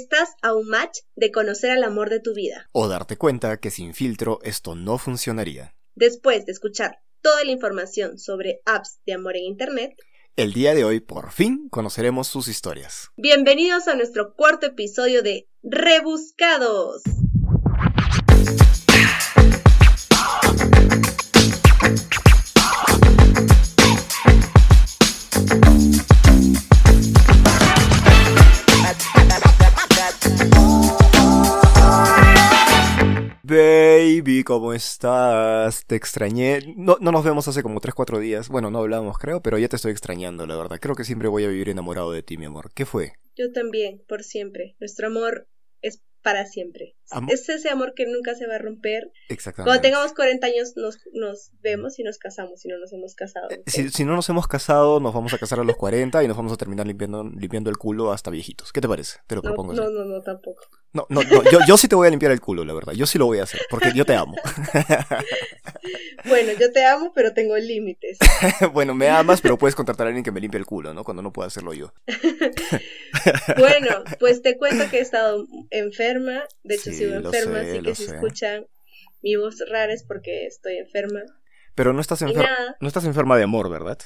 Estás a un match de conocer al amor de tu vida. O darte cuenta que sin filtro esto no funcionaría. Después de escuchar toda la información sobre apps de amor en Internet, el día de hoy por fin conoceremos sus historias. Bienvenidos a nuestro cuarto episodio de Rebuscados. ¿Cómo estás? Te extrañé. No, no nos vemos hace como 3-4 días. Bueno, no hablamos, creo, pero ya te estoy extrañando, la verdad. Creo que siempre voy a vivir enamorado de ti, mi amor. ¿Qué fue? Yo también, por siempre. Nuestro amor es para siempre. es ese amor que nunca se va a romper. Exactamente. Cuando tengamos 40 años nos, nos vemos y nos casamos, si no nos hemos casado. Eh, si, no nos hemos casado, nos vamos a casar a los 40 y nos vamos a terminar limpiando, limpiando el culo hasta viejitos. ¿Qué te parece? Te lo propongo. No, no, no, tampoco. No, no, no yo, yo sí te voy a limpiar el culo, la verdad. Yo sí lo voy a hacer, porque yo te amo. bueno, yo te amo, pero tengo límites. bueno, me amas, pero puedes contratar a alguien que me limpie el culo, ¿no? Cuando no pueda hacerlo yo. bueno, pues te cuento que he estado enferma. De hecho, sigo enferma, así que si escuchan mi voz rara es porque estoy enferma. Pero no estás enferma. No estás enferma de amor, ¿verdad?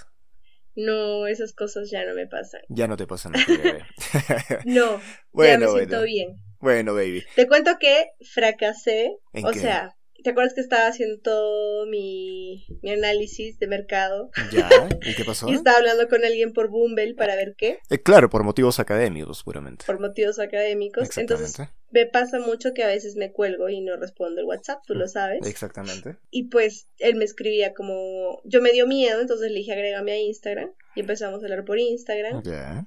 No, esas cosas ya no me pasan. Ya no te pasan no, ya me siento bien. Bueno, baby. Te cuento que fracasé. o sea, ¿te acuerdas que estaba haciendo todo mi, mi análisis de mercado? Ya, ¿y qué pasó? y estaba hablando con alguien por Bumble para ver qué. Eh, claro, por motivos académicos, puramente. Por motivos académicos. Entonces, me pasa mucho que a veces me cuelgo y no respondo el WhatsApp, tú lo sabes. Exactamente. Y pues él me escribía como, yo me dio miedo, entonces le dije agrégame a Instagram y empezamos a hablar por Instagram. Ya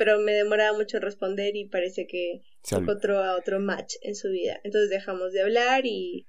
pero me demoraba mucho responder y parece que encontró a otro match en su vida. Entonces dejamos de hablar y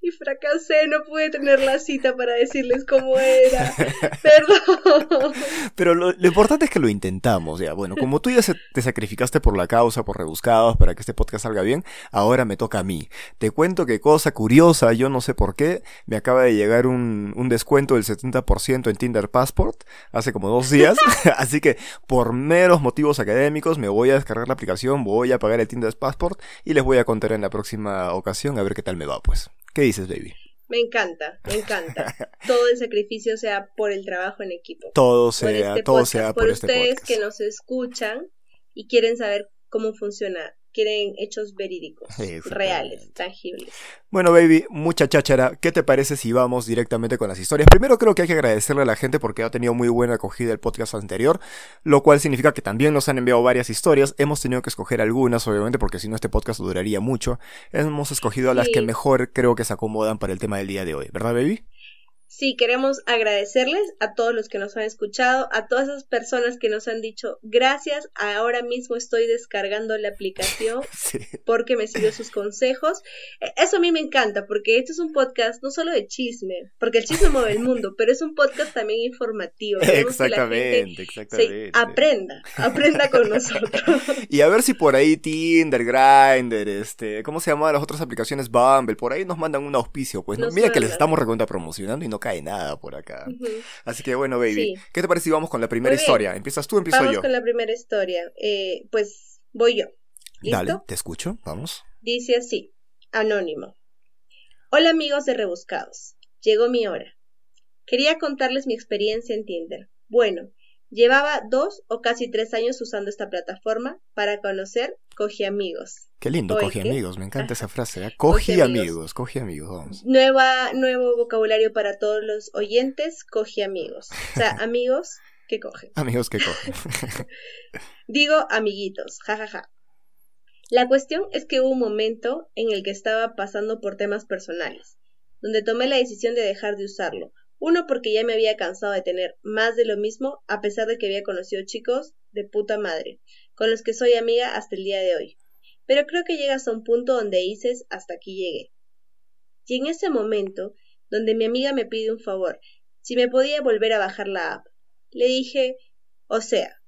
y fracasé, no pude tener la cita para decirles cómo era. Perdón. Pero lo, importante es que lo intentamos, ya. Bueno, como tú ya te sacrificaste por la causa, por rebuscados, para que este podcast salga bien, ahora me toca a mí. Te cuento que cosa curiosa, yo no sé por qué, me acaba de llegar un, un descuento del 70% en Tinder Passport hace como dos días. Así que por meros motivos académicos me voy a descargar la aplicación, voy a pagar el Tinder Passport y les voy a contar en la próxima ocasión a ver qué tal me va, pues. ¿Qué dices, baby? Me encanta, me encanta. todo el sacrificio sea por el trabajo en equipo. Todo sea, este todo sea por, por este ustedes que nos escuchan y quieren saber cómo funciona quieren hechos verídicos, reales, tangibles. Bueno, baby, mucha cháchara. ¿Qué te parece si vamos directamente con las historias? Primero creo que hay que agradecerle a la gente porque ha tenido muy buena acogida el podcast anterior, lo cual significa que también nos han enviado varias historias. Hemos tenido que escoger algunas, obviamente, porque si no este podcast duraría mucho. Hemos escogido a las que mejor creo que se acomodan para el tema del día de hoy, ¿verdad, baby? Sí, queremos agradecerles a todos los que nos han escuchado, a todas esas personas que nos han dicho gracias, ahora mismo estoy descargando la aplicación porque me siguió sus consejos. E, eso a mí me encanta porque este es un podcast no solo de chisme, porque el chisme mueve el mundo, pero es un podcast también informativo. exactamente, exactamente. aprenda, aprenda con nosotros. y a ver si por ahí Tinder, Grindr, este, ¿cómo se llaman las otras aplicaciones? Bumble, por ahí nos mandan un auspicio, pues mira que les estamos recontra promocionando y no cae nada por acá. Así que bueno, baby, ¿qué te parece si vamos con la primera historia? ¿Empiezas tú o empiezo yo? Vamos con la primera historia. Eh, pues voy yo. ¿Listo? Dale, te escucho, vamos. Dice así, anónimo. Hola amigos de Rebuscados, llegó mi hora. Quería contarles mi experiencia en Tinder. Bueno, Llevaba dos o casi tres años usando esta plataforma para conocer Coge Amigos. Qué lindo, Coge Amigos, me encanta esa frase. ¿eh? Coge, amigos. Coge Amigos, vamos. Nueva, nuevo vocabulario para todos los oyentes, Coge Amigos. O sea, amigos que cogen. amigos que cogen. Digo amiguitos, jajaja. Ja, ja. La cuestión es que hubo un momento en el que estaba pasando por temas personales, donde tomé la decisión de dejar de usarlo, uno porque ya me había cansado de tener más de lo mismo a pesar de que había conocido chicos de puta madre, con los que soy amiga hasta el día de hoy. Pero creo que llegas a un punto donde dices hasta aquí llegué. Y en ese momento, donde mi amiga me pide un favor, si me podía volver a bajar la app, le dije, o sea,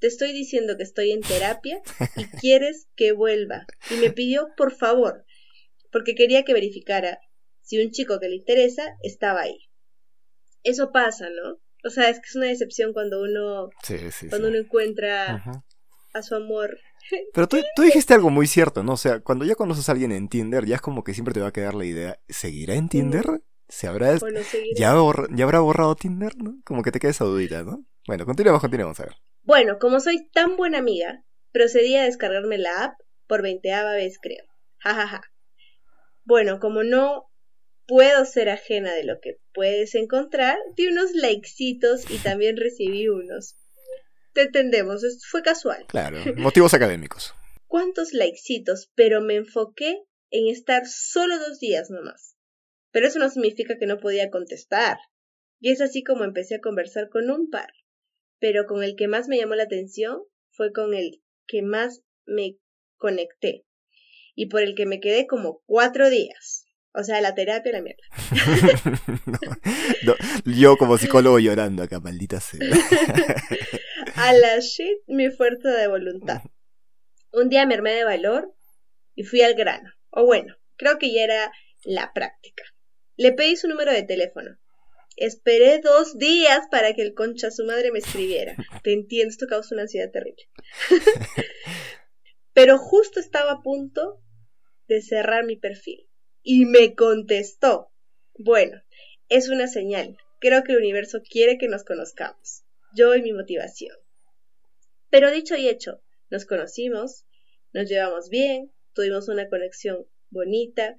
te estoy diciendo que estoy en terapia y quieres que vuelva. Y me pidió por favor, porque quería que verificara si un chico que le interesa estaba ahí eso pasa, ¿no? O sea, es que es una decepción cuando uno, cuando uno encuentra a su amor Pero tú, tú dijiste algo muy cierto, ¿no? O sea, cuando ya conoces a alguien en Tinder, ya es como que siempre te va a quedar la idea, ¿seguirá en Tinder? ¿Se habrá, no ya, borra- ya habrá borrado Tinder, ¿no? Como que te queda esa dudita, ¿no? Bueno, continuemos, continuemos, a ver. Bueno, como soy tan buena amiga, procedí a descargarme la app por veinteava vez, creo. Ja, ja, ja. Bueno, como no puedo ser ajena de lo que puedes encontrar, di unos likecitos y también recibí unos. Te entendemos, fue casual. Claro, motivos académicos. ¿Cuántos likecitos? Pero me enfoqué en estar solo dos días nomás. Pero eso no significa que no podía contestar. Y es así como empecé a conversar con un par. Pero con el que más me llamó la atención fue con el que más me conecté. Y por el que me quedé como cuatro días. O sea, la terapia la mierda. No, no, yo como psicólogo llorando acá, maldita sea. A la shit mi fuerza de voluntad. Un día me armé de valor y fui al grano. O bueno, creo que ya era la práctica. Le pedí su número de teléfono. Esperé dos días para que el concha su madre me escribiera. Te entiendo, esto causa una ansiedad terrible. Pero justo estaba a punto de cerrar mi perfil. Y me contestó. Bueno, es una señal. Creo que el universo quiere que nos conozcamos. Yo y mi motivación. Pero dicho y hecho, nos conocimos, nos llevamos bien, tuvimos una conexión bonita,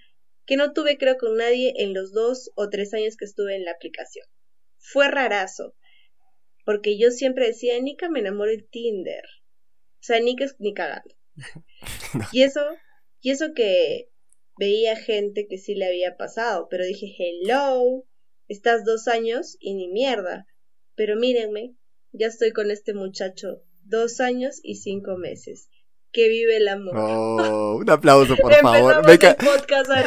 que no tuve creo con nadie en los dos o tres años que estuve en la aplicación. Fue rarazo, porque yo siempre decía, Nika me enamoro de Tinder. O sea, Nika es ni cagando. No. Y eso, y eso que veía gente que sí le había pasado, pero dije, hello, estás dos años y ni mierda. Pero mírenme, ya estoy con este muchacho dos años y cinco meses. Que vive el amor. Oh, un aplauso, por Empezamos favor. Arriba,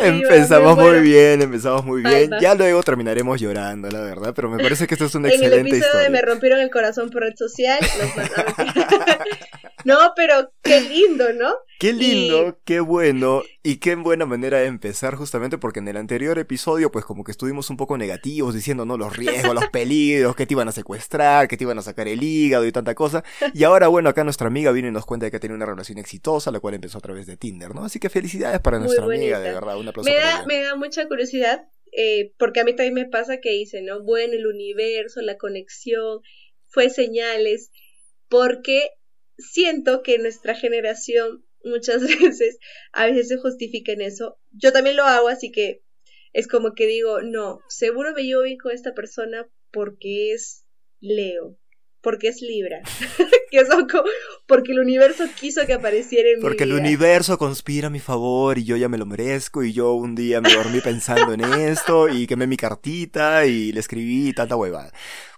Empezamos me muy bien, empezamos muy bien. Ya luego terminaremos llorando, la verdad, pero me parece que esto es una En el excelente episodio historia. de Me rompieron el corazón por red social. mandaron- no, pero qué lindo, ¿no? Qué lindo, qué bueno y qué buena manera de empezar justamente porque en el anterior episodio pues como que estuvimos un poco negativos diciendo no los riesgos, los peligros, que te iban a secuestrar, que te iban a sacar el hígado y tanta cosa. Y ahora bueno, acá nuestra amiga viene y nos cuenta de que tiene una relación exitosa, la cual empezó a través de Tinder, ¿no? Así que felicidades para Muy nuestra amiga, de verdad, un aplauso Me para da, ella. me da mucha curiosidad, eh, porque a mí también me pasa que dice, ¿no? Bueno, el universo, la conexión, fue señales, porque siento que nuestra generación muchas veces, a veces se justifica en eso. Yo también lo hago, así que es como que digo, no, seguro me llevo bien con esta persona porque es Leo, porque es Libra, que son como, porque el universo quiso que apareciera en Porque mi el vida. universo conspira a mi favor y yo ya me lo merezco y yo un día me dormí pensando en esto y quemé mi cartita y le escribí tanta huevada.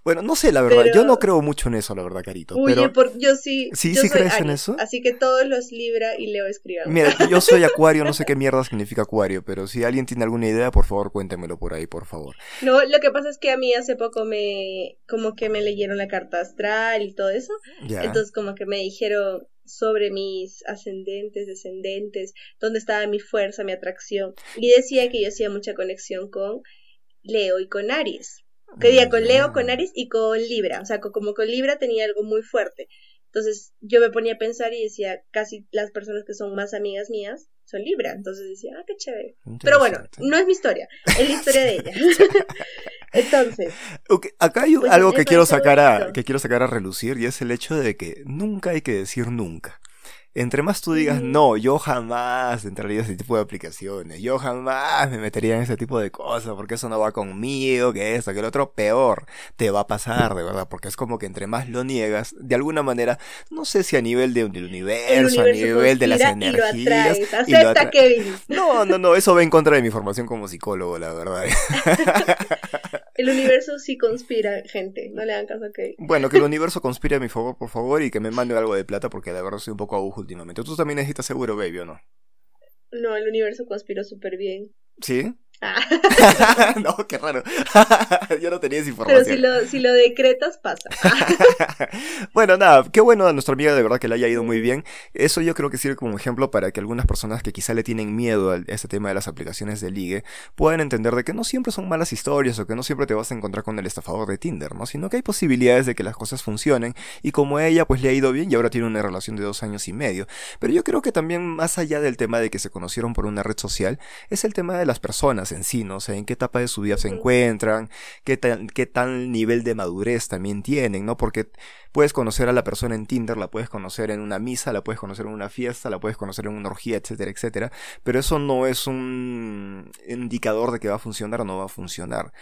Bueno, no sé, la verdad, Pero- yo no creo mucho en eso, la verdad, Carito. Oye, pero por- yo sí. ¿Sí, yo sí soy crees en eso? Así que todos los Libra y Leo escriban. mira, yo soy acuario, no sé qué mierda significa acuario, pero si alguien tiene alguna idea, por favor, cuéntemelo por ahí, por favor. No, lo que pasa es que a mí hace poco me. como que me leyeron la carta astral y todo eso. Ya. Entonces, como que me dijeron sobre mis ascendentes, descendentes, dónde estaba mi fuerza, mi atracción. Y decía que yo hacía mucha conexión con Leo y con Aries. Que diga, con Leo, con Aries y con Libra. O sea, co- como con Libra tenía algo muy fuerte. Entonces yo me ponía a pensar y decía, casi las personas que son más amigas mías son Libra. Entonces decía, ah, qué chévere. Pero bueno, no es mi historia, es la historia de ella. Entonces, acá hay Pues, algo que quiero sacar a, que quiero sacar a relucir y es el hecho de que nunca hay que decir nunca. Entre más tú digas, no, yo jamás entraría a ese tipo de aplicaciones, yo jamás me metería en ese tipo de cosas, porque eso no va conmigo, que esto, que el otro, peor, te va a pasar, de verdad, porque es como que entre más lo niegas, de alguna manera, no sé si a nivel de, del el universo, a nivel de las conspira y lo energías, atraes. y lo Acepta, atra- Kevin. no, no, no, eso va en contra de mi formación como psicólogo, la verdad. El universo sí conspira, gente. No le hagan caso a Kevin. Bueno, que el universo conspire a mi favor, por favor, y que me mande algo de plata, porque la verdad soy un poco agujo últimamente. Tú también necesitas seguro, baby, ¿o no? No, el universo conspiró súper bien. ¿Sí? no, qué raro. Yo no tenía esa información. Pero si lo, si lo decretas, pasa. bueno, nada, qué bueno a nuestra amiga de verdad que le haya ido muy bien. Eso yo creo que sirve como ejemplo para que algunas personas que quizá le tienen miedo a este tema de las aplicaciones de ligue puedan entender de que no siempre son malas historias o que no siempre te vas a encontrar con el estafador de Tinder, ¿no? Sino que hay posibilidades de que las cosas funcionen y como ella pues le ha ido bien y ahora tiene una relación de dos años y medio. Pero yo creo que también más allá del tema de que se conocieron por una red social, es el tema de las personas en sí, ¿no? O sea, en qué etapa de su vida se encuentran, qué tal, qué tal nivel de madurez también tienen, ¿no? Porque puedes conocer a la persona en Tinder, la puedes conocer en una misa, la puedes conocer en una fiesta, la puedes conocer en una orgía, etcétera, etcétera. Pero eso no es un indicador de que va a funcionar o no va a funcionar.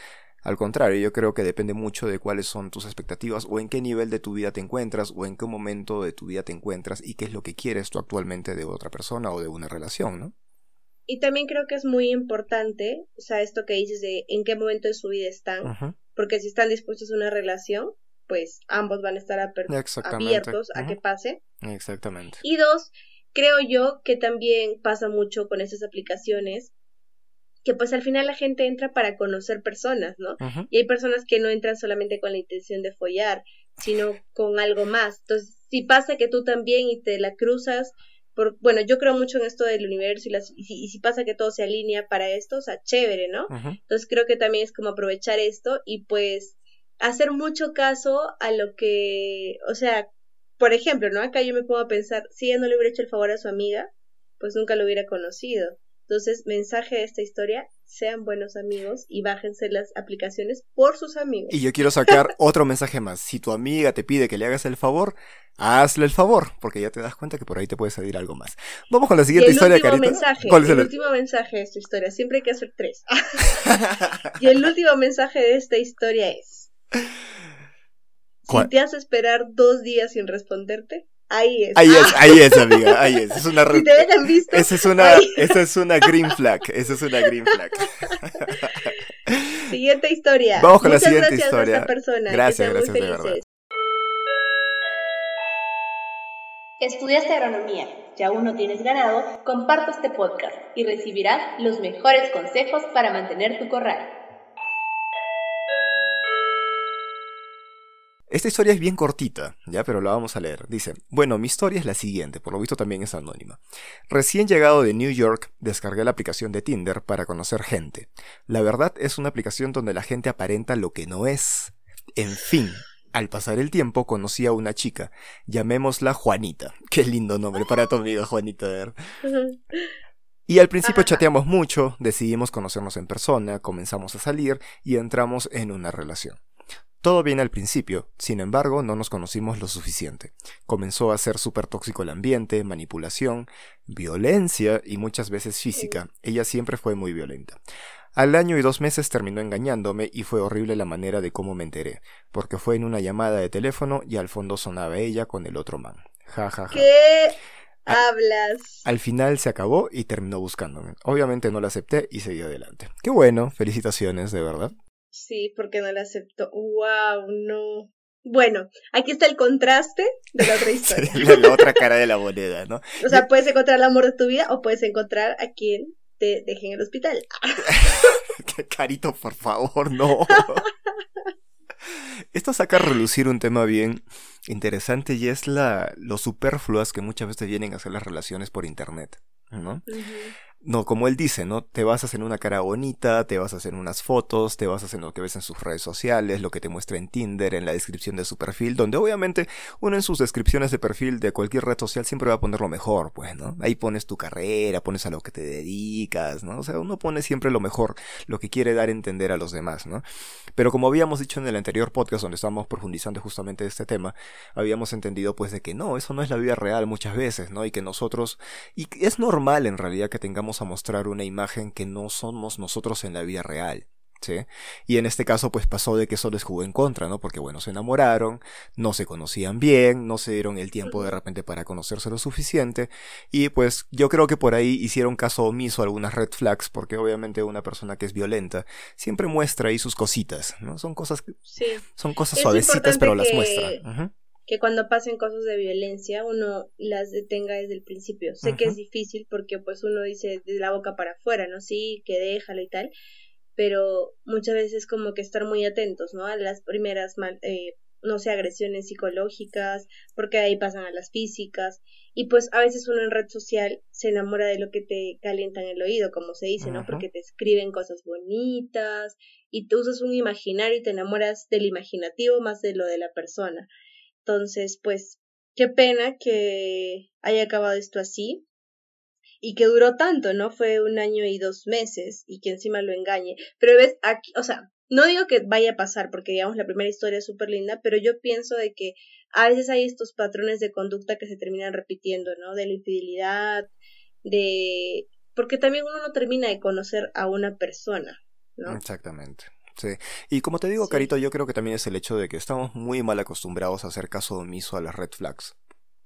Al contrario, yo creo que depende mucho de cuáles son tus expectativas o en qué nivel de tu vida te encuentras o en qué momento de tu vida te encuentras y qué es lo que quieres tú actualmente de otra persona o de una relación, ¿no? Y también creo que es muy importante, o sea, esto que dices de en qué momento de su vida están, porque si están dispuestos a una relación, pues ambos van a estar abiertos a que pase. Exactamente. Y dos, creo yo que también pasa mucho con esas aplicaciones que pues al final la gente entra para conocer personas, ¿no? Y hay personas que no entran solamente con la intención de follar, sino con algo más. Entonces, si pasa que tú también y te la cruzas bueno, yo creo mucho en esto del universo y, las, y, si, pasa que todo se alinea para esto, o sea, chévere, ¿no? Entonces creo que también es como aprovechar esto y pues hacer mucho caso a lo que, o sea, por ejemplo, ¿no? Acá yo me puedo pensar, si ella no le hubiera hecho el favor a su amiga, pues nunca lo hubiera conocido. Entonces, mensaje de esta historia, sean buenos amigos y bájense las aplicaciones por sus amigos. Y yo quiero sacar otro mensaje más. Si tu amiga te pide que le hagas el favor, hazle el favor, porque ya te das cuenta que por ahí te puede salir algo más. Vamos con la siguiente historia, Carita. Mensaje, ¿Cuál es el, último mensaje de esta historia? Siempre hay que hacer tres. y el último mensaje de esta historia es... Si te haces esperar dos días sin responderte, Ahí es. Ahí es, ah. ahí es, amiga, ahí es. Es una si te hayan visto. Esa es una, esa es una green flag. Esa es una green flag. Siguiente historia. Vamos con la siguiente historia. A esta persona. Gracias, gracias, de verdad. Estudiaste agronomía y aún no tienes ganado, comparte este podcast y recibirás los mejores consejos para mantener tu corral. Esta historia es bien cortita, ya, pero la vamos a leer. Dice, bueno, mi historia es la siguiente, por lo visto también es anónima. Recién llegado de New York, descargué la aplicación de Tinder para conocer gente. La verdad es una aplicación donde la gente aparenta lo que no es. En fin, al pasar el tiempo conocí a una chica, llamémosla Juanita. Qué lindo nombre para tu amiga Juanita. Y al principio chateamos mucho, decidimos conocernos en persona, comenzamos a salir y entramos en una relación. Todo bien al principio, sin embargo, no nos conocimos lo suficiente. Comenzó a ser súper tóxico el ambiente, manipulación, violencia y muchas veces física. Ella siempre fue muy violenta. Al año y dos meses terminó engañándome y fue horrible la manera de cómo me enteré, porque fue en una llamada de teléfono y al fondo sonaba ella con el otro man. Ja, ja, ja. ¿Qué hablas? Al final se acabó y terminó buscándome. Obviamente no la acepté y seguí adelante. Qué bueno, felicitaciones, de verdad. Sí, porque no la aceptó. ¡Wow! No. Bueno, aquí está el contraste de la otra historia. la, otra cara de la moneda, ¿no? O sea, puedes encontrar el amor de tu vida o puedes encontrar a quien te deje en el hospital. Carito, por favor, no. Esto saca a relucir un tema bien interesante y es la, lo superfluas que muchas veces vienen a ser las relaciones por internet, ¿no? No, como él dice, ¿no? Te basas en una cara bonita, te basas en unas fotos, te basas en lo que ves en sus redes sociales, lo que te muestra en Tinder, en la descripción de su perfil, donde obviamente uno en sus descripciones de perfil de cualquier red social siempre va a poner lo mejor, pues, ¿no? Ahí pones tu carrera, pones a lo que te dedicas, ¿no? O sea, uno pone siempre lo mejor, lo que quiere dar a entender a los demás, ¿no? Pero como habíamos dicho en el anterior podcast donde estábamos profundizando justamente este tema, habíamos entendido pues de que no, eso no es la vida real muchas veces, ¿no? Y que nosotros, y es normal en realidad que tengamos a mostrar una imagen que no somos nosotros en la vida real. ¿Sí? Y en este caso pues pasó de que eso les jugó en contra, ¿no? Porque bueno, se enamoraron, no se conocían bien, no se dieron el tiempo de repente para conocerse lo suficiente y pues yo creo que por ahí hicieron caso omiso a algunas red flags porque obviamente una persona que es violenta siempre muestra ahí sus cositas, ¿no? Son cosas, son cosas suavecitas pero las muestra que cuando pasen cosas de violencia uno las detenga desde el principio. Sé que es difícil porque pues uno dice de la boca para afuera, ¿no? Sí, que déjalo y tal, pero muchas veces como que estar muy atentos, ¿no? A las primeras eh, no sé, agresiones psicológicas, porque ahí pasan a las físicas, y pues a veces uno en red social se enamora de lo que te calientan el oído, como se dice, ¿no? Porque te escriben cosas bonitas, y tú usas un imaginario y te enamoras del imaginativo más de lo de la persona. Entonces, pues, qué pena que haya acabado esto así, y que duró tanto, ¿no? Fue un año y dos meses, y que encima lo engañe. Pero ves, aquí, o sea, no digo que vaya a pasar, porque digamos la primera historia es súper linda, pero yo pienso de que a veces hay estos patrones de conducta que se terminan repitiendo, ¿no? De la infidelidad, de... porque también uno no termina de conocer a una persona, ¿no? Exactamente. Sí. Y como te digo, Carito, yo creo que también es el hecho de que estamos muy mal acostumbrados a hacer caso omiso a las red flags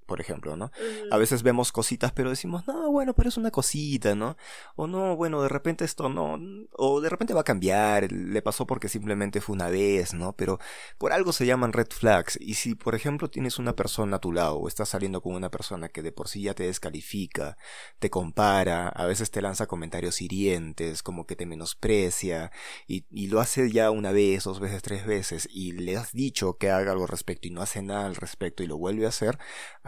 por ejemplo, ¿no? A veces vemos cositas, pero decimos, no, bueno, pero es una cosita, ¿no? O no, bueno, de repente esto no, o de repente va a cambiar, le pasó porque simplemente fue una vez, ¿no? Pero por algo se llaman red flags. Y si, por ejemplo, tienes una persona a tu lado o estás saliendo con una persona que de por sí ya te descalifica, te compara, a veces te lanza comentarios hirientes, como que te menosprecia, y, y lo hace ya una vez, dos veces, tres veces, y le has dicho que haga algo al respecto y no hace nada al respecto y lo vuelve a hacer,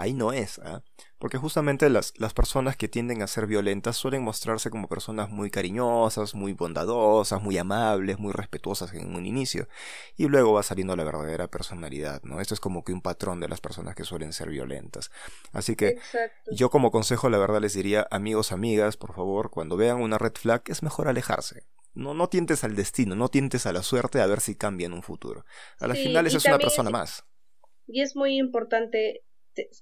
ahí no es, ¿ah? porque justamente las, las personas que tienden a ser violentas suelen mostrarse como personas muy cariñosas, muy bondadosas, muy amables, muy respetuosas en un inicio, y luego va saliendo la verdadera personalidad, ¿no? Esto es como que un patrón de las personas que suelen ser violentas. Así que yo como consejo la verdad les diría, amigos, amigas, por favor, cuando vean una red flag es mejor alejarse. No, no tientes al destino, no tientes a la suerte a ver si cambia en un futuro. A las finales es una persona más. Y es muy importante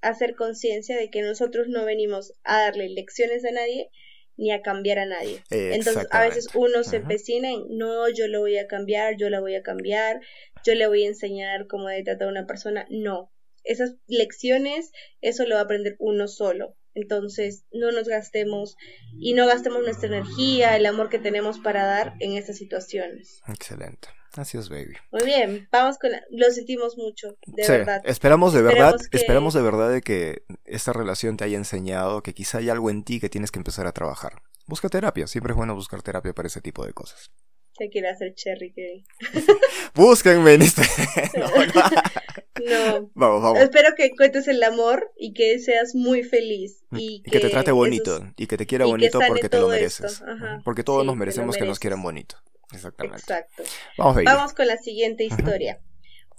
hacer conciencia de que nosotros no venimos a darle lecciones a nadie ni a cambiar a nadie. Entonces, a veces uno se empecina en, no, yo lo voy a cambiar, yo la voy a cambiar, yo le voy a enseñar cómo de tratar a una persona. No, esas lecciones, eso lo va a aprender uno solo. Entonces, no nos gastemos y no gastemos nuestra energía, el amor que tenemos para dar en estas situaciones. Excelente. Así es, baby. Muy bien, vamos con lo sentimos mucho, de verdad. Esperamos de verdad, esperamos de verdad de que esta relación te haya enseñado que quizá hay algo en ti que tienes que empezar a trabajar. Busca terapia, siempre es bueno buscar terapia para ese tipo de cosas. Se quiere hacer cherry que Búsquenme en este. no, no. Vamos, vamos. Espero que cuentes el amor y que seas muy feliz. Mm, y, que, te trate bonito. Y que te quiera bonito porque te lo mereces. Porque todos nos merecemos que nos quieran bonito. Exactamente. Exacto. Vamos, con la siguiente historia.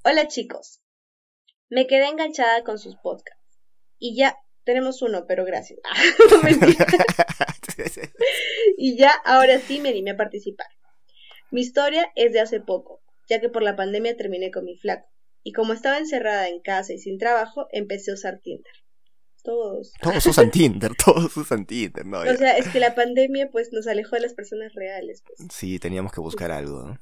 Hola chicos. Me quedé enganchada con sus podcasts. Y ya tenemos uno, pero gracias. y ya, ahora sí me animé a participar. Mi historia es de hace poco, ya que por la pandemia terminé con mi flaco. Y como estaba encerrada en casa y sin trabajo, empecé a usar Tinder todos. Todos usan Tinder, todos usan Tinder, ¿no? O sea, es que la pandemia pues nos alejó de las personas reales. Pues. Sí, teníamos que buscar algo, ¿no?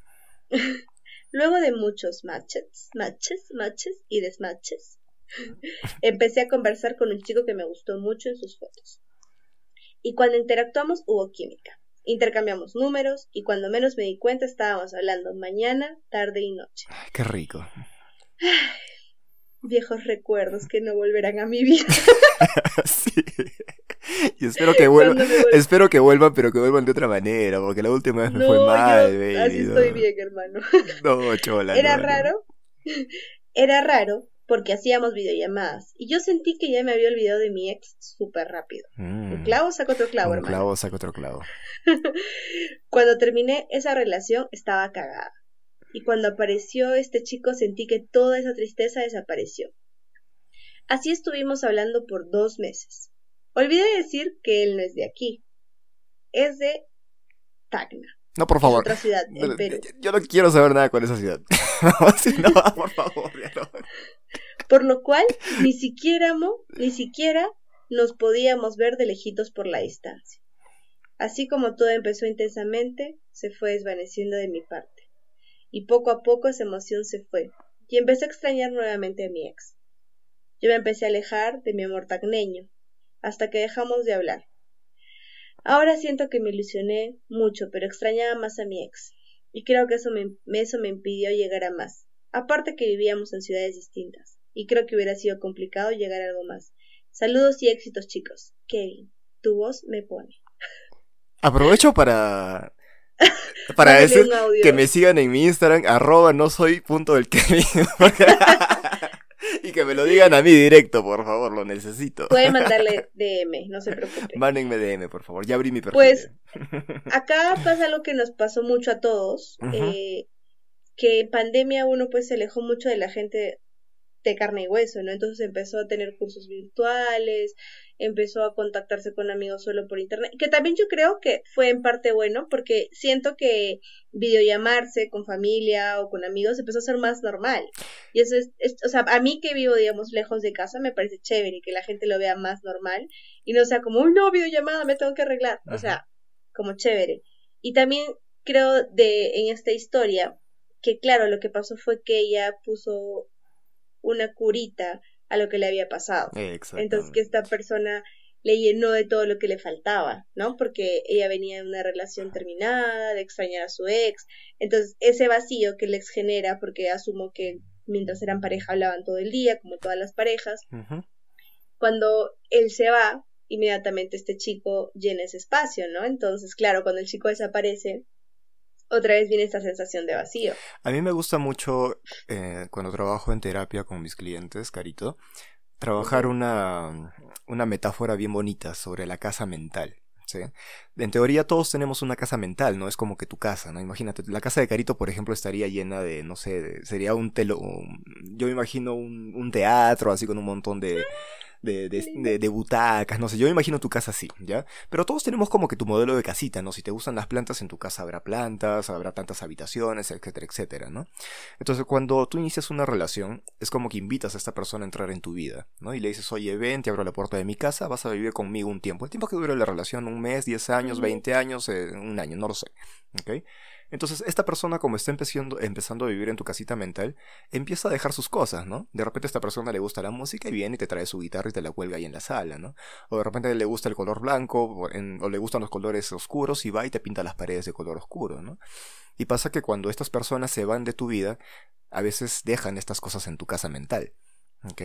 Luego de muchos matches, matches, matches y desmatches, empecé a conversar con un chico que me gustó mucho en sus fotos. Y cuando interactuamos hubo química. Intercambiamos números y cuando menos me di cuenta estábamos hablando mañana, tarde y noche. qué rico viejos recuerdos que no volverán a mi vida. sí. Y espero que vuelvan, espero que vuelvan, pero que vuelvan de otra manera, porque la última vez me fue mal, yo, Así estoy bien, hermano. No, chola. Era raro. Era raro porque hacíamos videollamadas y yo sentí que ya me había olvidado de mi ex súper rápido. Un mm. clavo saca otro clavo, hermano. Un clavo saca otro clavo. Cuando terminé esa relación estaba cagada y cuando apareció este chico sentí que toda esa tristeza desapareció. Así estuvimos hablando por dos meses. Olvidé decir que él no es de aquí. Es de Tacna. No, por favor. Otra ciudad en Perú. Yo no quiero saber nada con esa ciudad. no, no, por favor, Por lo cual, ni siquiera, ni siquiera nos podíamos ver de lejitos por la distancia. Así como todo empezó intensamente, se fue desvaneciendo de mi parte y poco a poco esa emoción se fue, y empecé a extrañar nuevamente a mi ex. Yo me empecé a alejar de mi amor tacneño, hasta que dejamos de hablar. Ahora siento que me ilusioné mucho, pero extrañaba más a mi ex, y creo que eso me, eso me impidió llegar a más, aparte que vivíamos en ciudades distintas. Y creo que hubiera sido complicado llegar a algo más. Saludos y éxitos chicos. Kevin, tu voz me pone. Aprovecho para para decir que me sigan en mi Instagram, arroba no soy punto del Kevin. y que me lo digan a mí directo, por favor, lo necesito. Pueden mandarle DM, no se preocupe. Mándenme DM, por favor, ya abrí mi perfil. Pues acá pasa lo que nos pasó mucho a todos, eh, que en pandemia uno pues se alejó mucho de la gente de carne y hueso, ¿no? Entonces empezó a tener cursos virtuales, empezó a contactarse con amigos solo por internet, que también yo creo que fue en parte bueno, porque siento que videollamarse con familia o con amigos empezó a ser más normal. Y eso es, o sea, a mí que vivo, digamos, lejos de casa, me parece chévere que la gente lo vea más normal y no sea como, un no, videollamada, me tengo que arreglar. O sea, como chévere. Y también creo de en esta historia que claro, lo que pasó fue que ella puso una curita a lo que le había pasado. Entonces que esta persona le llenó de todo lo que le faltaba, ¿no? Porque ella venía de una relación terminada, de extrañar a su ex. Entonces ese vacío que el ex genera, porque asumo que mientras eran pareja hablaban todo el día, como todas las parejas, cuando él se va, inmediatamente este chico llena ese espacio, ¿no? Entonces, claro, cuando el chico desaparece, otra vez viene esta sensación de vacío. A mí me gusta mucho eh, cuando trabajo en terapia con mis clientes, Carito, trabajar una, una metáfora bien bonita sobre la casa mental. ¿sí? En teoría todos tenemos una casa mental, ¿no? Es como que tu casa, ¿no? Imagínate, la casa de Carito, por ejemplo, estaría llena de, no sé, sería un telo... Yo me imagino un, un teatro así con un montón de de, de, de, butacas, no sé, yo me imagino tu casa así, ¿ya? Pero todos tenemos como que tu modelo de casita, ¿no? Si te gustan las plantas, en tu casa habrá plantas, habrá tantas habitaciones, etcétera, etcétera, ¿no? Entonces, cuando tú inicias una relación, es como que invitas a esta persona a entrar en tu vida, ¿no? Y le dices, oye, ven, te abro la puerta de mi casa, vas a vivir conmigo un tiempo. El tiempo que dure la relación, un mes, diez años, veinte años, eh, un año, no lo sé, ¿ok? Entonces, esta persona, como está empezando, empezando a vivir en tu casita mental, empieza a dejar sus cosas, ¿no? De repente a esta persona le gusta la música y viene y te trae su guitarra y te la cuelga ahí en la sala, ¿no? O de repente le gusta el color blanco o, o le gustan los colores oscuros y va y te pinta las paredes de color oscuro, ¿no? Y pasa que cuando estas personas se van de tu vida, a veces dejan estas cosas en tu casa mental, ¿ok?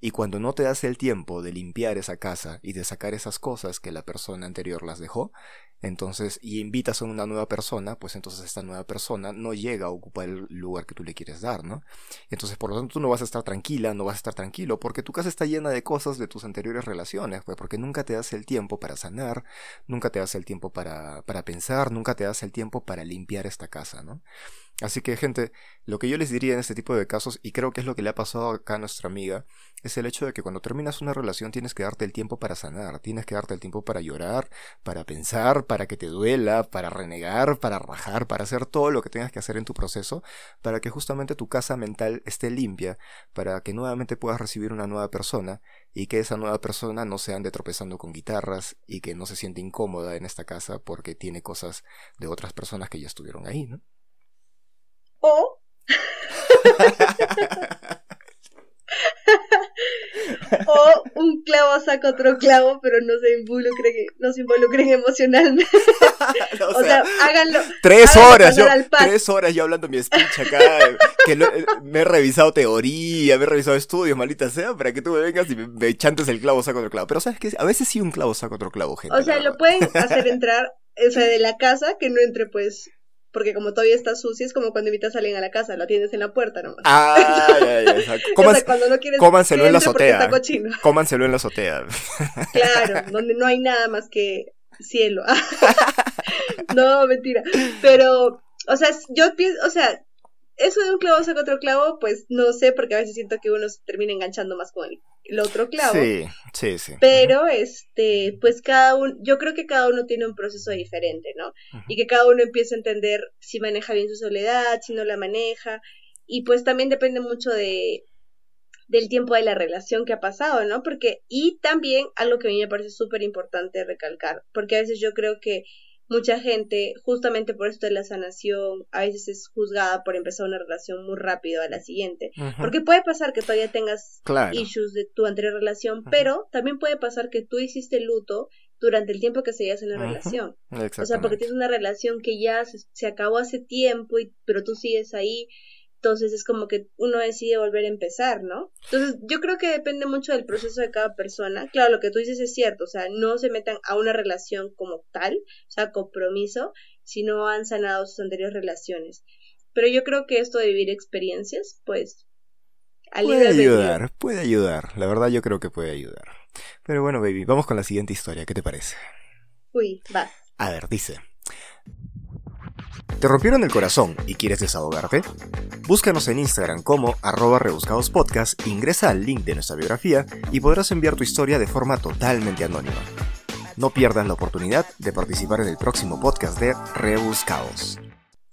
Y cuando no te das el tiempo de limpiar esa casa y de sacar esas cosas que la persona anterior las dejó, entonces, y invitas a una nueva persona, pues entonces esta nueva persona no llega a ocupar el lugar que tú le quieres dar, ¿no? Entonces, por lo tanto, tú no vas a estar tranquila, no vas a estar tranquilo, porque tu casa está llena de cosas de tus anteriores relaciones, pues porque nunca te das el tiempo para sanar, nunca te das el tiempo para, para pensar, nunca te das el tiempo para limpiar esta casa, ¿no? Así que, gente, lo que yo les diría en este tipo de casos, y creo que es lo que le ha pasado acá a nuestra amiga, es el hecho de que cuando terminas una relación tienes que darte el tiempo para sanar, tienes que darte el tiempo para llorar, para pensar, para que te duela, para renegar, para rajar, para hacer todo lo que tengas que hacer en tu proceso, para que justamente tu casa mental esté limpia, para que nuevamente puedas recibir una nueva persona y que esa nueva persona no se ande tropezando con guitarras y que no se siente incómoda en esta casa porque tiene cosas de otras personas que ya estuvieron ahí, ¿no? O o un clavo saca otro clavo, pero no se involucren, no se involucren emocionalmente. o, sea, háganlo. Tres horas, yo, tres horas yo hablando mi speech acá, que eh, me he revisado teoría, me he revisado estudios, maldita sea, para que tú me vengas y me, chantes el clavo saca otro clavo. Pero sabes que a veces sí un clavo saca otro clavo, gente. O sea, lo pueden hacer entrar, o sea, de la casa, que no entre pues porque como todavía está sucio, es como cuando invitas a alguien a la casa, lo tienes en la puerta nomás. Ah, ya, ya, ya. cuando no quieres cómanselo en la azotea. Cómanselo en la azotea. Claro, donde no hay nada más que cielo. no, mentira. Pero, o sea, yo pienso, o sea, eso de un clavo saca otro clavo, pues no sé, porque a veces siento que uno se termina enganchando más con el, otro clavo. Sí, sí, sí. Pero, este, pues cada uno, yo creo que cada uno tiene un proceso diferente, ¿no? Y que cada uno empieza a entender si maneja bien su soledad, si no la maneja. Y pues también depende mucho de del tiempo de la relación que ha pasado, ¿no? Porque, y también algo que a mí me parece súper importante recalcar, porque a veces yo creo que mucha gente, justamente por esto de la sanación, a veces es juzgada por empezar una relación muy rápido a la siguiente. Porque puede pasar que todavía tengas issues de tu anterior relación, pero también puede pasar que tú hiciste luto durante el tiempo que seguías en la relación. O sea, porque tienes una relación que ya se, acabó hace tiempo, y, pero tú sigues ahí. Entonces es como que uno decide volver a empezar, ¿no? Entonces yo creo que depende mucho del proceso de cada persona. Claro, lo que tú dices es cierto, o sea, no se metan a una relación como tal, o sea, compromiso, si no han sanado sus anteriores relaciones. Pero yo creo que esto de vivir experiencias, pues... Puede ayudar, puede ayudar. La verdad yo creo que puede ayudar. Pero bueno, baby, vamos con la siguiente historia. ¿Qué te parece? Uy, va. A ver, dice. ¿Te rompieron el corazón y quieres desahogarte? Búscanos en Instagram como arroba rebuscadospodcast, ingresa al link de nuestra biografía y podrás enviar tu historia de forma totalmente anónima. No pierdas la oportunidad de participar en el próximo podcast de Rebuscados.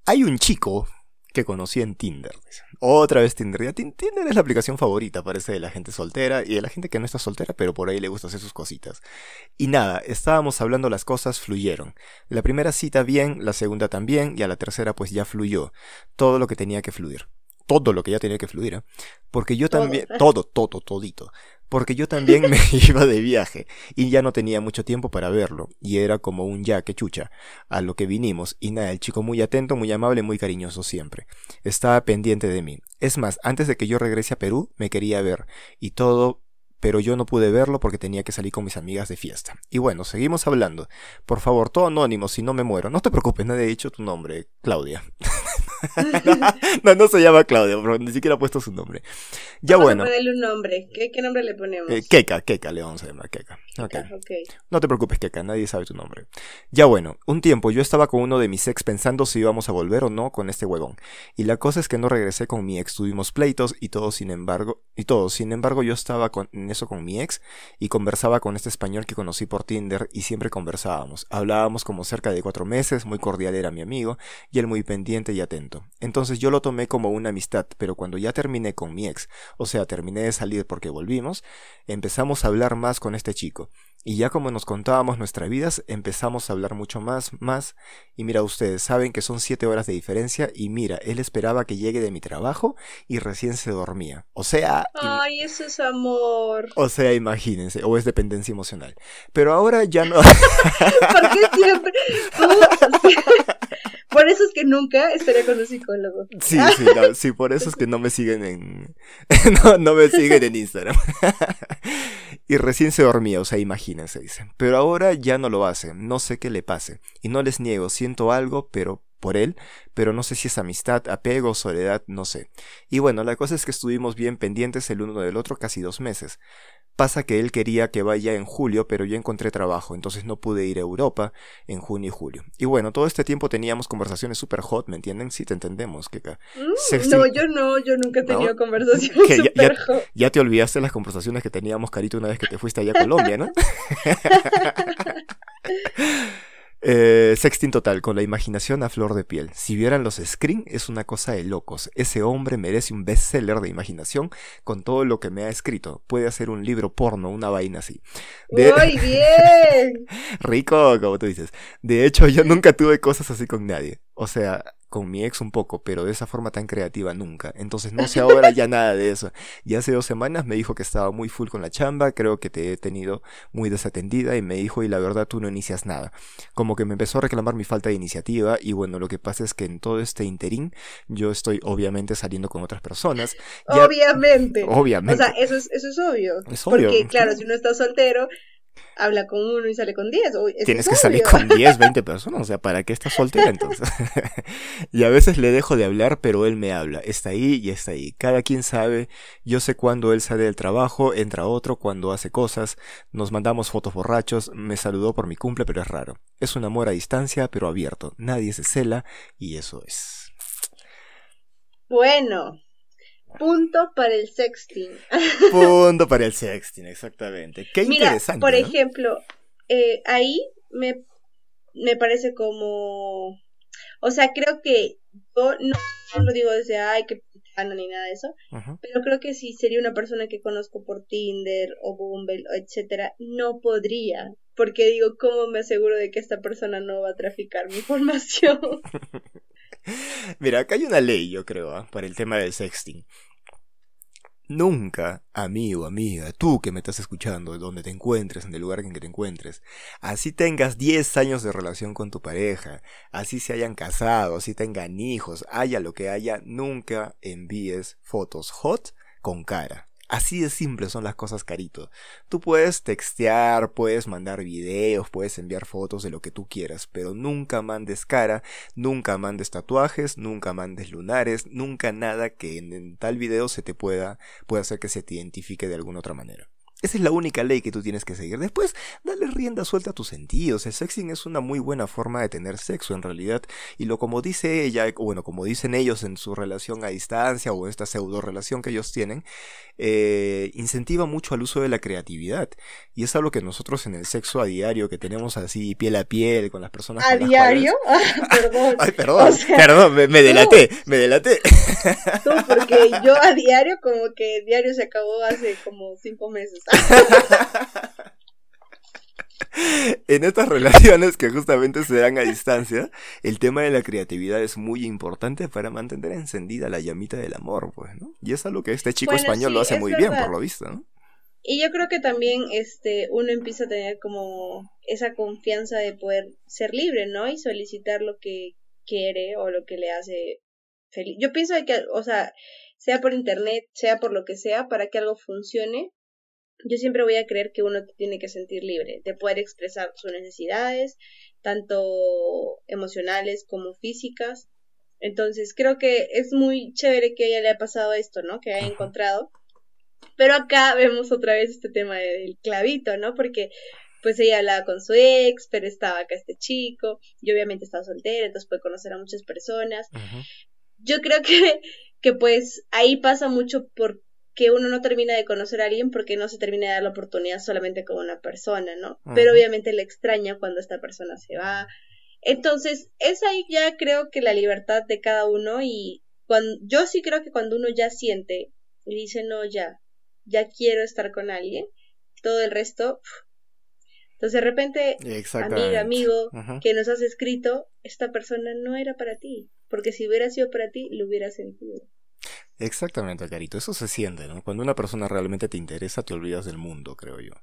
Hay un chico que conocí en Tinder. Otra vez Tinder. Tinder es la aplicación favorita, parece, de la gente soltera y de la gente que no está soltera, pero por ahí le gusta hacer sus cositas. Y nada, estábamos hablando, las cosas fluyeron. La primera cita bien, la segunda también, y a la tercera pues ya fluyó. Todo lo que tenía que fluir todo lo que ya tenía que fluir, ¿eh? porque yo también, todo, todo, todito, porque yo también me iba de viaje y ya no tenía mucho tiempo para verlo, y era como un ya que chucha, a lo que vinimos, y nada, el chico muy atento, muy amable, muy cariñoso siempre, estaba pendiente de mí. Es más, antes de que yo regrese a Perú, me quería ver, y todo pero yo no pude verlo porque tenía que salir con mis amigas de fiesta. Y bueno, seguimos hablando. Por favor, todo anónimo, si no me muero. No te preocupes, nadie ha dicho tu nombre, Claudia. no, no se llama Claudia, pero ni siquiera ha puesto su nombre. Ya bueno. A ponerle un nombre. ¿Qué, nombre le ponemos? Eh, Keka, Keka le vamos a llamar Keka. Okay. No te preocupes, Keka, nadie sabe tu nombre. Ya bueno, un tiempo yo estaba con uno de mis ex pensando si íbamos a volver o no con este huevón. Y la cosa es que no regresé con mi ex, tuvimos pleitos y todo sin embargo, y todo, sin embargo yo estaba con, en eso con mi ex y conversaba con este español que conocí por Tinder y siempre conversábamos. Hablábamos como cerca de cuatro meses, muy cordial era mi amigo y él muy pendiente y atento. Entonces yo lo tomé como una amistad, pero cuando ya terminé con mi ex, o sea, terminé de salir porque volvimos, empezamos a hablar más con este chico. Y ya como nos contábamos nuestras vidas, empezamos a hablar mucho más, más. Y mira, ustedes saben que son siete horas de diferencia. Y mira, él esperaba que llegue de mi trabajo y recién se dormía. O sea. Ay, eso es amor. O sea, imagínense, o es dependencia emocional. Pero ahora ya no. ¿Por qué siempre? Por eso es que nunca estaré con un psicólogo. Sí, sí, sí, por eso es que no me siguen en. no, no me siguen en Instagram. y recién se dormía, o sea, imagínense, dice. Pero ahora ya no lo hace, no sé qué le pase. Y no les niego, siento algo, pero por él, pero no sé si es amistad, apego, soledad, no sé. Y bueno, la cosa es que estuvimos bien pendientes el uno del otro casi dos meses. Pasa que él quería que vaya en julio, pero yo encontré trabajo, entonces no pude ir a Europa en junio y julio. Y bueno, todo este tiempo teníamos conversaciones super hot, ¿me entienden? Sí, te entendemos, Keka. Mm, no, yo no, yo nunca he tenido conversaciones super hot. Ya te olvidaste las conversaciones que teníamos, Carito, una vez que te fuiste allá a Colombia, ¿no? Eh, sexting total, con la imaginación a flor de piel. Si vieran los screen, es una cosa de locos. Ese hombre merece un bestseller de imaginación con todo lo que me ha escrito. Puede hacer un libro porno, una vaina así. ¡Muy bien! Rico, como tú dices. De hecho, yo nunca tuve cosas así con nadie. O sea, con mi ex un poco, pero de esa forma tan creativa nunca. Entonces no sé ahora ya nada de eso. Y hace dos semanas me dijo que estaba muy full con la chamba, creo que te he tenido muy desatendida y me dijo y la verdad tú no inicias nada. Como que me empezó a reclamar mi falta de iniciativa y bueno, lo que pasa es que en todo este interín yo estoy obviamente saliendo con otras personas. obviamente. Obviamente. O sea, eso es, eso es obvio. Es obvio. Porque claro, si uno está soltero, habla con uno y sale con 10. Tienes que salir con 10, 20 personas, o sea, ¿para qué estás soltera entonces? y a veces le dejo de hablar, pero él me habla. Está ahí y está ahí. Cada quien sabe, yo sé cuando él sale del trabajo, entra otro, cuando hace cosas, nos mandamos fotos borrachos, me saludó por mi cumple, pero es raro. Es un amor a distancia, pero abierto. Nadie se cela y eso es. Bueno, Punto para el sexting. Punto para el sexting, exactamente. Qué Mira, interesante. Por ejemplo, eh, ahí me, me parece como. O sea, creo que yo no, lo digo desde ay, que ni nada de eso, pero creo que si sería una persona que conozco por Tinder o Bumble, etcétera, no podría, porque digo, ¿cómo me aseguro de que esta persona no va a traficar mi información? Mira, acá hay una ley, yo creo, ¿ah? para el tema del sexting. Nunca, amigo, amiga, tú que me estás escuchando, donde te encuentres, en el lugar en que te encuentres, así tengas 10 años de relación con tu pareja, así se hayan casado, así tengan hijos, haya lo que haya, nunca envíes fotos hot con cara. Así de simple son las cosas, Carito. Tú puedes textear, puedes mandar videos, puedes enviar fotos de lo que tú quieras, pero nunca mandes cara, nunca mandes tatuajes, nunca mandes lunares, nunca nada que en, tal video se te pueda, pueda hacer que se te identifique de alguna otra manera. Esa es la única ley que tú tienes que seguir. Después, dale rienda suelta a tus sentidos. El sexing es una muy buena forma de tener sexo en realidad. Y lo como dice ella, o bueno, como dicen ellos en su relación a distancia o esta pseudo relación que ellos tienen, eh, incentiva mucho al uso de la creatividad. Y es algo que nosotros en el sexo a diario, que tenemos así piel a piel con las personas. ¿A diario? perdón. Ay, perdón, perdón, me, delaté, me delaté. No, porque yo a diario, como que diario se acabó hace como cinco meses. en estas relaciones que justamente se dan a distancia, el tema de la creatividad es muy importante para mantener encendida la llamita del amor, pues, ¿no? Y es algo que este chico español lo hace muy bien, por lo visto, ¿no? Y yo creo que también este uno empieza a tener como esa confianza de poder ser libre, ¿no? Y solicitar lo que quiere o lo que le hace feliz. Yo pienso que, o sea, sea por internet, sea por lo que sea, para que algo funcione, yo siempre voy a creer que uno tiene que sentir libre de poder expresar sus necesidades, tanto emocionales como físicas. Entonces, creo que es muy chévere que a ella le haya pasado esto, ¿no? Que haya encontrado. Pero acá vemos otra vez este tema del clavito, ¿no? Porque pues ella hablaba con su ex, pero estaba acá este chico, y obviamente estaba soltera, entonces puede conocer a muchas personas. Yo creo que, que pues ahí pasa mucho por que uno no termina de conocer a alguien porque no se termina de dar la oportunidad solamente con una persona, ¿no? Pero obviamente le extraña cuando esta persona se va. Entonces, es ahí ya creo que la libertad de cada uno y cuando, yo sí creo que cuando uno ya siente y dice, no, ya, ya quiero estar con alguien, todo el resto... Entonces de repente, amiga, amigo, que nos has escrito, esta persona no era para ti, porque si hubiera sido para ti, lo hubiera sentido. Exactamente, Carito. Eso se siente, ¿no? Cuando una persona realmente te interesa, te olvidas del mundo, creo yo.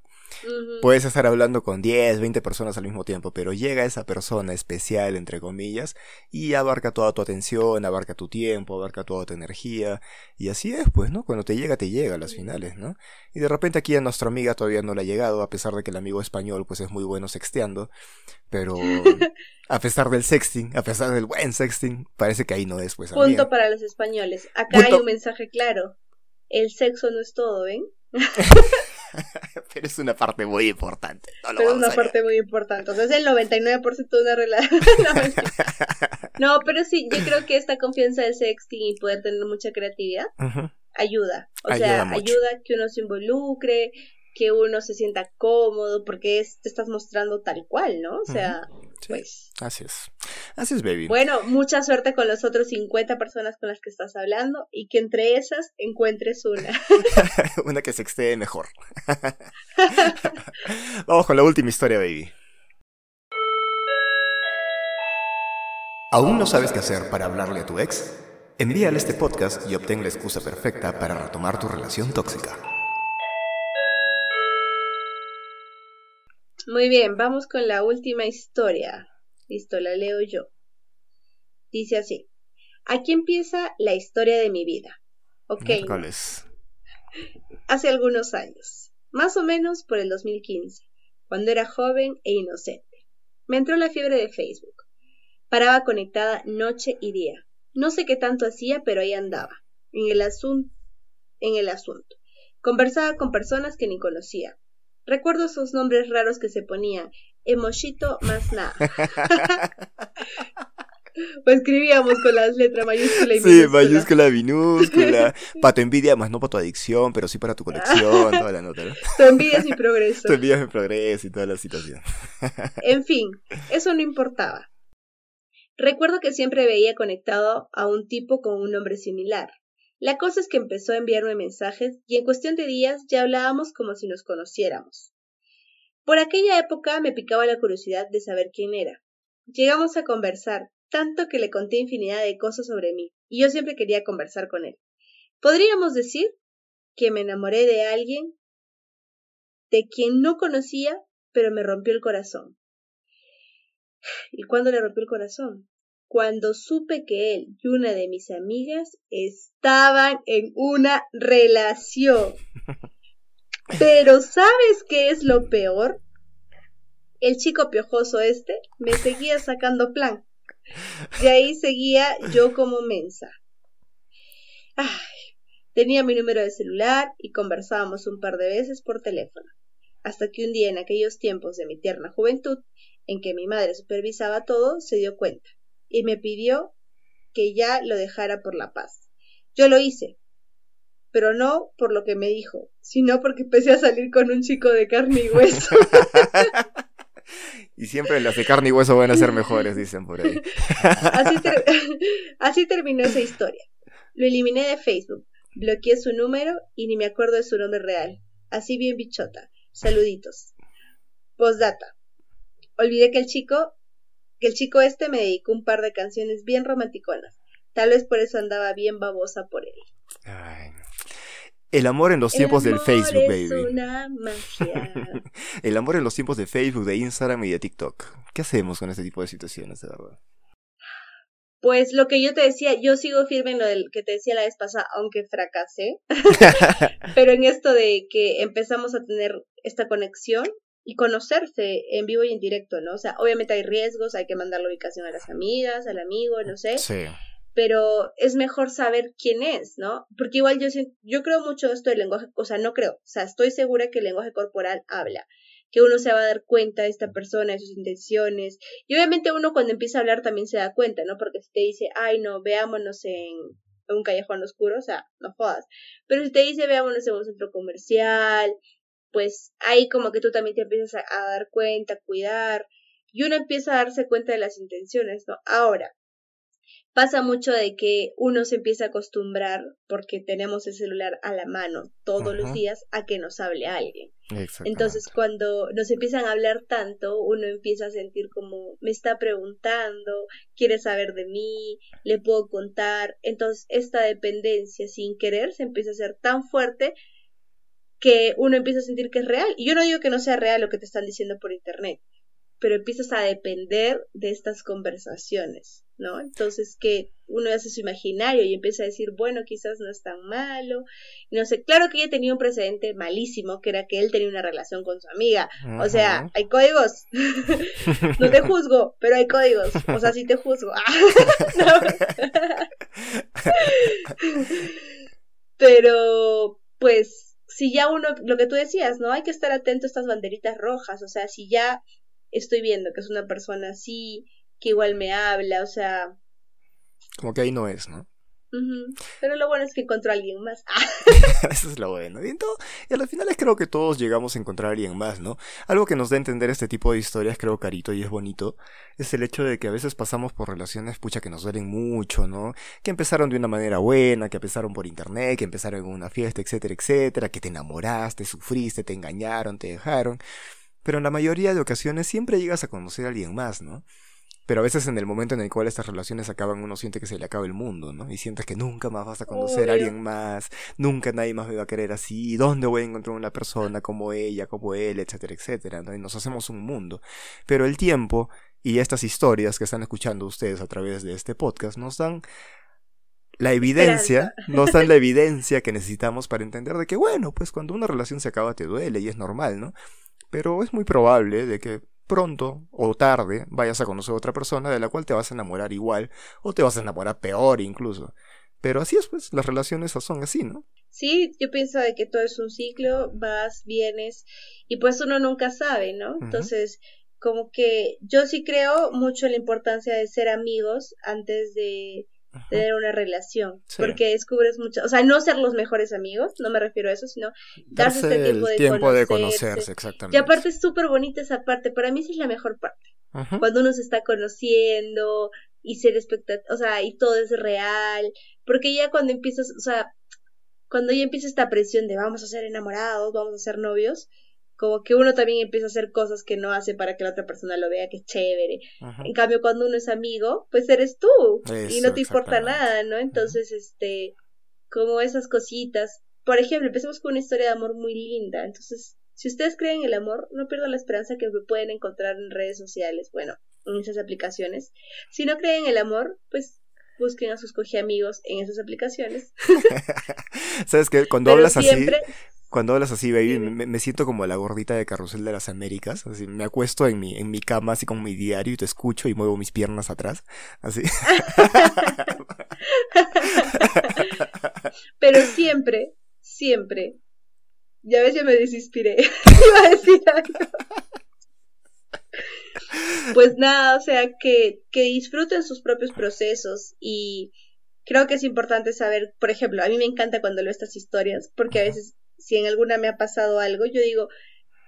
Puedes estar hablando con 10, 20 personas al mismo tiempo, pero llega esa persona especial, entre comillas, y abarca toda tu atención, abarca tu tiempo, abarca toda tu energía. Y así es, pues, ¿no? Cuando te llega, te llega a las finales, ¿no? Y de repente aquí a nuestra amiga todavía no le ha llegado, a pesar de que el amigo español, pues, es muy bueno sexteando. Pero a pesar del sexting, a pesar del buen sexting, parece que ahí no es, pues. Punto para los españoles. Acá hay un mensaje claro. El sexo no es todo, ¿ven? pero es una parte muy importante. pero es una parte muy importante. O sea, es el 99% de una relación. no, pero sí, yo creo que esta confianza de sexting y poder tener mucha creatividad ayuda. O sea, ayuda que uno se involucre, que uno se sienta cómodo, porque te estás mostrando tal cual, ¿no? O sea, pues. Así es. Así es, baby. Bueno, mucha suerte con los otros 50 personas con las que estás hablando y que entre esas encuentres una. una que se extende mejor. Vamos con la última historia, baby. ¿Aún no sabes qué hacer para hablarle a tu ex? Envíale este podcast y obtén la excusa perfecta para retomar tu relación tóxica. Muy bien, vamos con la última historia. Listo, la leo yo. Dice así. Aquí empieza la historia de mi vida. Ok. ¿Cuál es? Hace algunos años, más o menos por el 2015, cuando era joven e inocente. Me entró la fiebre de Facebook. Paraba conectada noche y día. No sé qué tanto hacía, pero ahí andaba, en el asunto. En el asunto. Conversaba con personas que ni conocía. Recuerdo esos nombres raros que se ponían. Emoshito más nada. o escribíamos con las letras mayúscula y minúscula. Sí, mayúscula, minúscula. para tu envidia, más no para tu adicción, pero sí para tu colección, toda la nota. Tu envidia es mi progreso. Tu envidia es mi progreso y toda la situación. en fin, eso no importaba. Recuerdo que siempre veía conectado a un tipo con un nombre similar. La cosa es que empezó a enviarme mensajes y en cuestión de días ya hablábamos como si nos conociéramos. Por aquella época me picaba la curiosidad de saber quién era. Llegamos a conversar, tanto que le conté infinidad de cosas sobre mí, y yo siempre quería conversar con él. Podríamos decir que me enamoré de alguien de quien no conocía, pero me rompió el corazón. ¿Y cuándo le rompió el corazón? Cuando supe que él y una de mis amigas estaban en una relación. Pero ¿sabes qué es lo peor? El chico piojoso este me seguía sacando plan. De ahí seguía yo como mensa. Ay, tenía mi número de celular y conversábamos un par de veces por teléfono. Hasta que un día en aquellos tiempos de mi tierna juventud, en que mi madre supervisaba todo, se dio cuenta y me pidió que ya lo dejara por la paz. Yo lo hice, pero no por lo que me dijo, sino porque empecé a salir con un chico de carne y hueso. y siempre las de carne y hueso van a ser mejores, dicen por ahí. así, terminó esa historia. Lo eliminé de Facebook, bloqueé su número y ni me acuerdo de su nombre real. Así bien bichota. Saluditos. Postdata. Olvidé que el chico, que el chico este me dedicó un par de canciones bien romanticonas. Tal vez por eso andaba bien babosa por él. Ay, el amor en los tiempos del Facebook, baby. el amor en los tiempos de Facebook, de Instagram y de TikTok. ¿Qué hacemos con este tipo de situaciones, de verdad? Pues lo que yo te decía, yo sigo firme en lo del que te decía la vez pasada, aunque fracasé. Pero en esto de que empezamos a tener esta conexión y conocerse en vivo y en directo, ¿no? O sea, obviamente hay riesgos, hay que mandar la ubicación a las amigas, al amigo, no sé. Sí pero es mejor saber quién es, ¿no? Porque igual yo, yo creo mucho esto del lenguaje, o sea, no creo, o sea, estoy segura que el lenguaje corporal habla, que uno se va a dar cuenta de esta persona, de sus intenciones, y obviamente uno cuando empieza a hablar también se da cuenta, ¿no? Porque si te dice, ay, no, veámonos en un callejón oscuro, o sea, no jodas, pero si te dice, veámonos en un centro comercial, pues ahí como que tú también te empiezas a, a dar cuenta, a cuidar, y uno empieza a darse cuenta de las intenciones, ¿no? Ahora, pasa mucho de que uno se empieza a acostumbrar, porque tenemos el celular a la mano todos los días, a que nos hable alguien. Entonces, cuando nos empiezan a hablar tanto, uno empieza a sentir como me está preguntando, quiere saber de mí, le puedo contar. Entonces, esta dependencia sin querer se empieza a hacer tan fuerte que uno empieza a sentir que es real. Y yo no digo que no sea real lo que te están diciendo por internet, pero empiezas a depender de estas conversaciones, ¿no? Entonces que uno hace su imaginario y empieza a decir, bueno, quizás no es tan malo, y no sé, claro que ella tenía un precedente malísimo, que era que él tenía una relación con su amiga, o sea, hay códigos, no te juzgo, pero hay códigos, o sea, sí te juzgo, pero, pues, si ya uno, lo que tú decías, ¿no? Hay que estar atento a estas banderitas rojas, o sea, si ya estoy viendo que es una persona así, que igual me habla, o sea... Como que ahí no es, ¿no? Pero lo bueno es que encontró a alguien más. Eso es lo bueno. Y, todo, y al final creo que todos llegamos a encontrar a alguien más, ¿no? Algo que nos da a entender este tipo de historias, creo, carito, y es bonito, es el hecho de que a veces pasamos por relaciones, pucha, que nos duelen mucho, ¿no? Que empezaron de una manera buena, que empezaron por internet, que empezaron en una fiesta, etcétera, etcétera, que te enamoraste, sufriste, te engañaron, te dejaron pero en la mayoría de ocasiones siempre llegas a conocer a alguien más, ¿no? Pero a veces en el momento en el cual estas relaciones acaban, uno siente que se le acaba el mundo, ¿no? Y sientes que nunca más vas a conocer a alguien más, nunca nadie más me va a querer así, ¿dónde voy a encontrar una persona como ella, como él, etcétera, etcétera, ¿no? Y nos hacemos un mundo. Pero el tiempo y estas historias que están escuchando ustedes a través de este podcast nos dan la evidencia, nos dan la evidencia que necesitamos para entender de que, bueno, pues cuando una relación se acaba te duele y es normal, ¿no? pero es muy probable de que pronto o tarde vayas a conocer a otra persona de la cual te vas a enamorar igual o te vas a enamorar peor incluso. Pero así es, pues, las relaciones son así, ¿no? Sí, yo pienso de que todo es un ciclo, vas, vienes, y pues uno nunca sabe, ¿no? Entonces, como que yo sí creo mucho en la importancia de ser amigos antes de tener una relación, porque descubres mucho, o sea, no ser los mejores amigos, no me refiero a eso, sino darse, este tiempo, de, tiempo de conocerse, exactamente. Y aparte es súper bonita esa parte, para mí esa es la mejor parte, cuando uno se está conociendo y ser o sea, y todo es real, porque ya cuando empiezas, o sea, cuando ya empieza esta presión de vamos a ser enamorados, vamos a ser novios, como que uno también empieza a hacer cosas que no hace para que la otra persona lo vea, que es chévere. En cambio, cuando uno es amigo, pues eres tú y no te importa nada, ¿no? Entonces, este, como esas cositas por ejemplo, empecemos con una historia de amor muy linda. Entonces, si ustedes creen en el amor, no pierdan la esperanza que pueden encontrar en redes sociales, bueno, en esas aplicaciones. Si no creen en el amor, pues busquen a sus amigos en esas aplicaciones. ¿Sabes qué? Cuando hablas así, cuando hablas así, baby, me, siento como la gordita de Carrusel de las Américas. Así, me acuesto en mi, en mi cama, así con mi diario, y te escucho y muevo mis piernas atrás. Así. Pero siempre, siempre. Ya ves, ya me desinspiré. Iba a decir algo. Pues nada, o sea, que, que disfruten sus propios procesos y creo que es importante saber, por ejemplo, a mí me encanta cuando leo estas historias, porque a veces si en alguna me ha pasado algo, yo digo,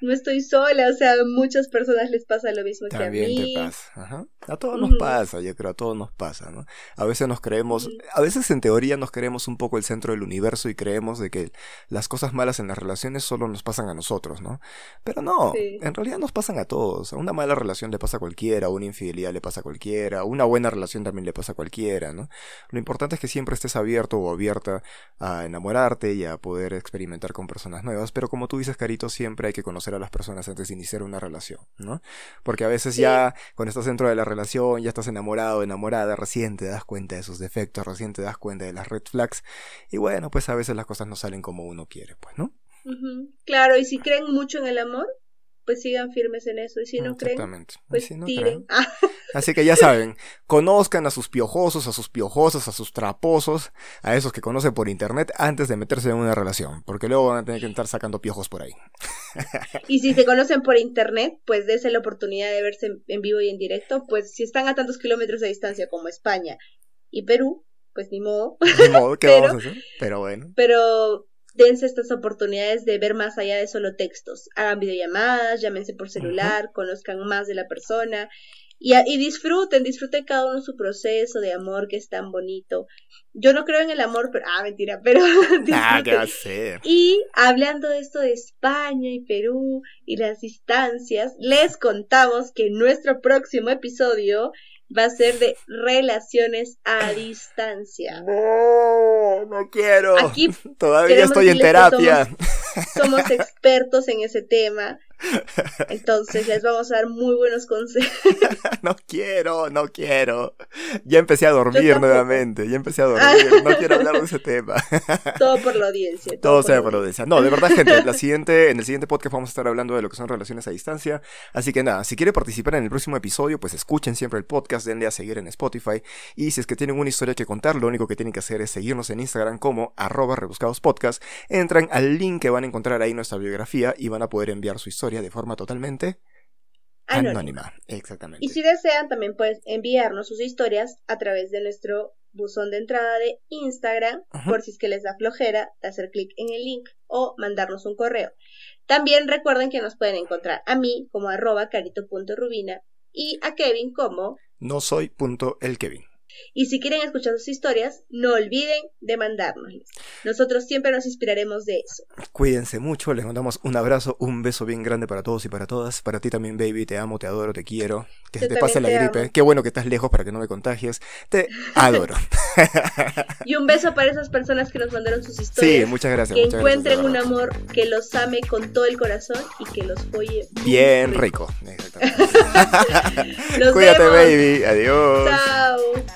no estoy sola, o sea, a muchas personas les pasa lo mismo que a mí. te pasa, Ajá. A todos nos pasa, yo creo, a todos nos pasa, ¿no? A veces nos creemos, a veces en teoría nos creemos un poco el centro del universo y creemos de que las cosas malas en las relaciones solo nos pasan a nosotros, ¿no? Pero no, en realidad nos pasan a todos. Una mala relación le pasa a cualquiera, una infidelidad le pasa a cualquiera, una buena relación también le pasa a cualquiera, ¿no? Lo importante es que siempre estés abierto o abierta a enamorarte y a poder experimentar con personas nuevas, pero como tú dices, Carito, siempre hay que conocer a las personas antes de iniciar una relación, ¿no? Porque a veces ya cuando estás dentro de la relación ya estás enamorado, enamorada, recién te das cuenta de sus defectos, recién te das cuenta de las red flags. Y bueno, pues a veces las cosas no salen como uno quiere, pues, ¿no? Claro, y si creen mucho en el amor, pues sigan firmes en eso. Y si no creen, pues tiren. Así que ya saben, conozcan a sus piojosos, a sus piojosas, a sus traposos, a esos que conocen por internet antes de meterse en una relación, porque luego van a tener que estar sacando piojos por ahí. Y si se conocen por internet, pues dése la oportunidad de verse en vivo y en directo, pues si están a tantos kilómetros de distancia como España y Perú, pues ni modo. Ni modo, ¿qué vamos a hacer? Pero bueno. Pero dense estas oportunidades de ver más allá de solo textos. Hagan videollamadas, llámense por celular, conozcan más de la persona y, y, disfruten, disfruten cada uno su proceso de amor que es tan bonito. Yo no creo en el amor, pero, ah, mentira, pero ah, ¿qué va a ser? Y hablando de esto de España y Perú y las distancias, les contamos que nuestro próximo episodio va a ser de relaciones a distancia. No, no quiero. Aquí todavía estoy en terapia. somos expertos en ese tema. Entonces les vamos a dar muy buenos consejos. no quiero, no quiero. Ya empecé a dormir nuevamente, ya empecé a dormir. No quiero hablar de ese tema. todo por la audiencia. Todo, sea por la audiencia. No, de verdad, gente, la siguiente, en el siguiente podcast vamos a estar hablando de lo que son relaciones a distancia. Así que nada, si quiere participar en el próximo episodio, pues escuchen siempre el podcast, denle a seguir en Spotify. Y si es que tienen una historia que contar, lo único que tienen que hacer es seguirnos en Instagram como arroba rebuscadospodcast. Entran al link que van a encontrar ahí nuestra biografía y van a poder enviar su historia de forma totalmente anónima. Exactamente. Y si desean, también pueden enviarnos sus historias a través de nuestro buzón de entrada de Instagram, por si es que les da flojera hacer clic en el link o mandarnos un correo. También recuerden que nos pueden encontrar a mí como arroba carito.rubina y a Kevin como no soy punto el Kevin. Y si quieren escuchar sus historias, no olviden de mandárnoslas. Nosotros siempre nos inspiraremos de eso. Cuídense mucho, les mandamos un abrazo, un beso bien grande para todos y para todas. Para ti también, baby, te amo, te adoro, te quiero. Que se te pase la gripe. Qué bueno que estás lejos para que no me contagies. Te adoro. y un beso para esas personas que nos mandaron sus historias. Sí, muchas gracias. Que encuentren un amor que los ame con todo el corazón y que los folle bien rico. Cuídate, baby. Adiós. Chao.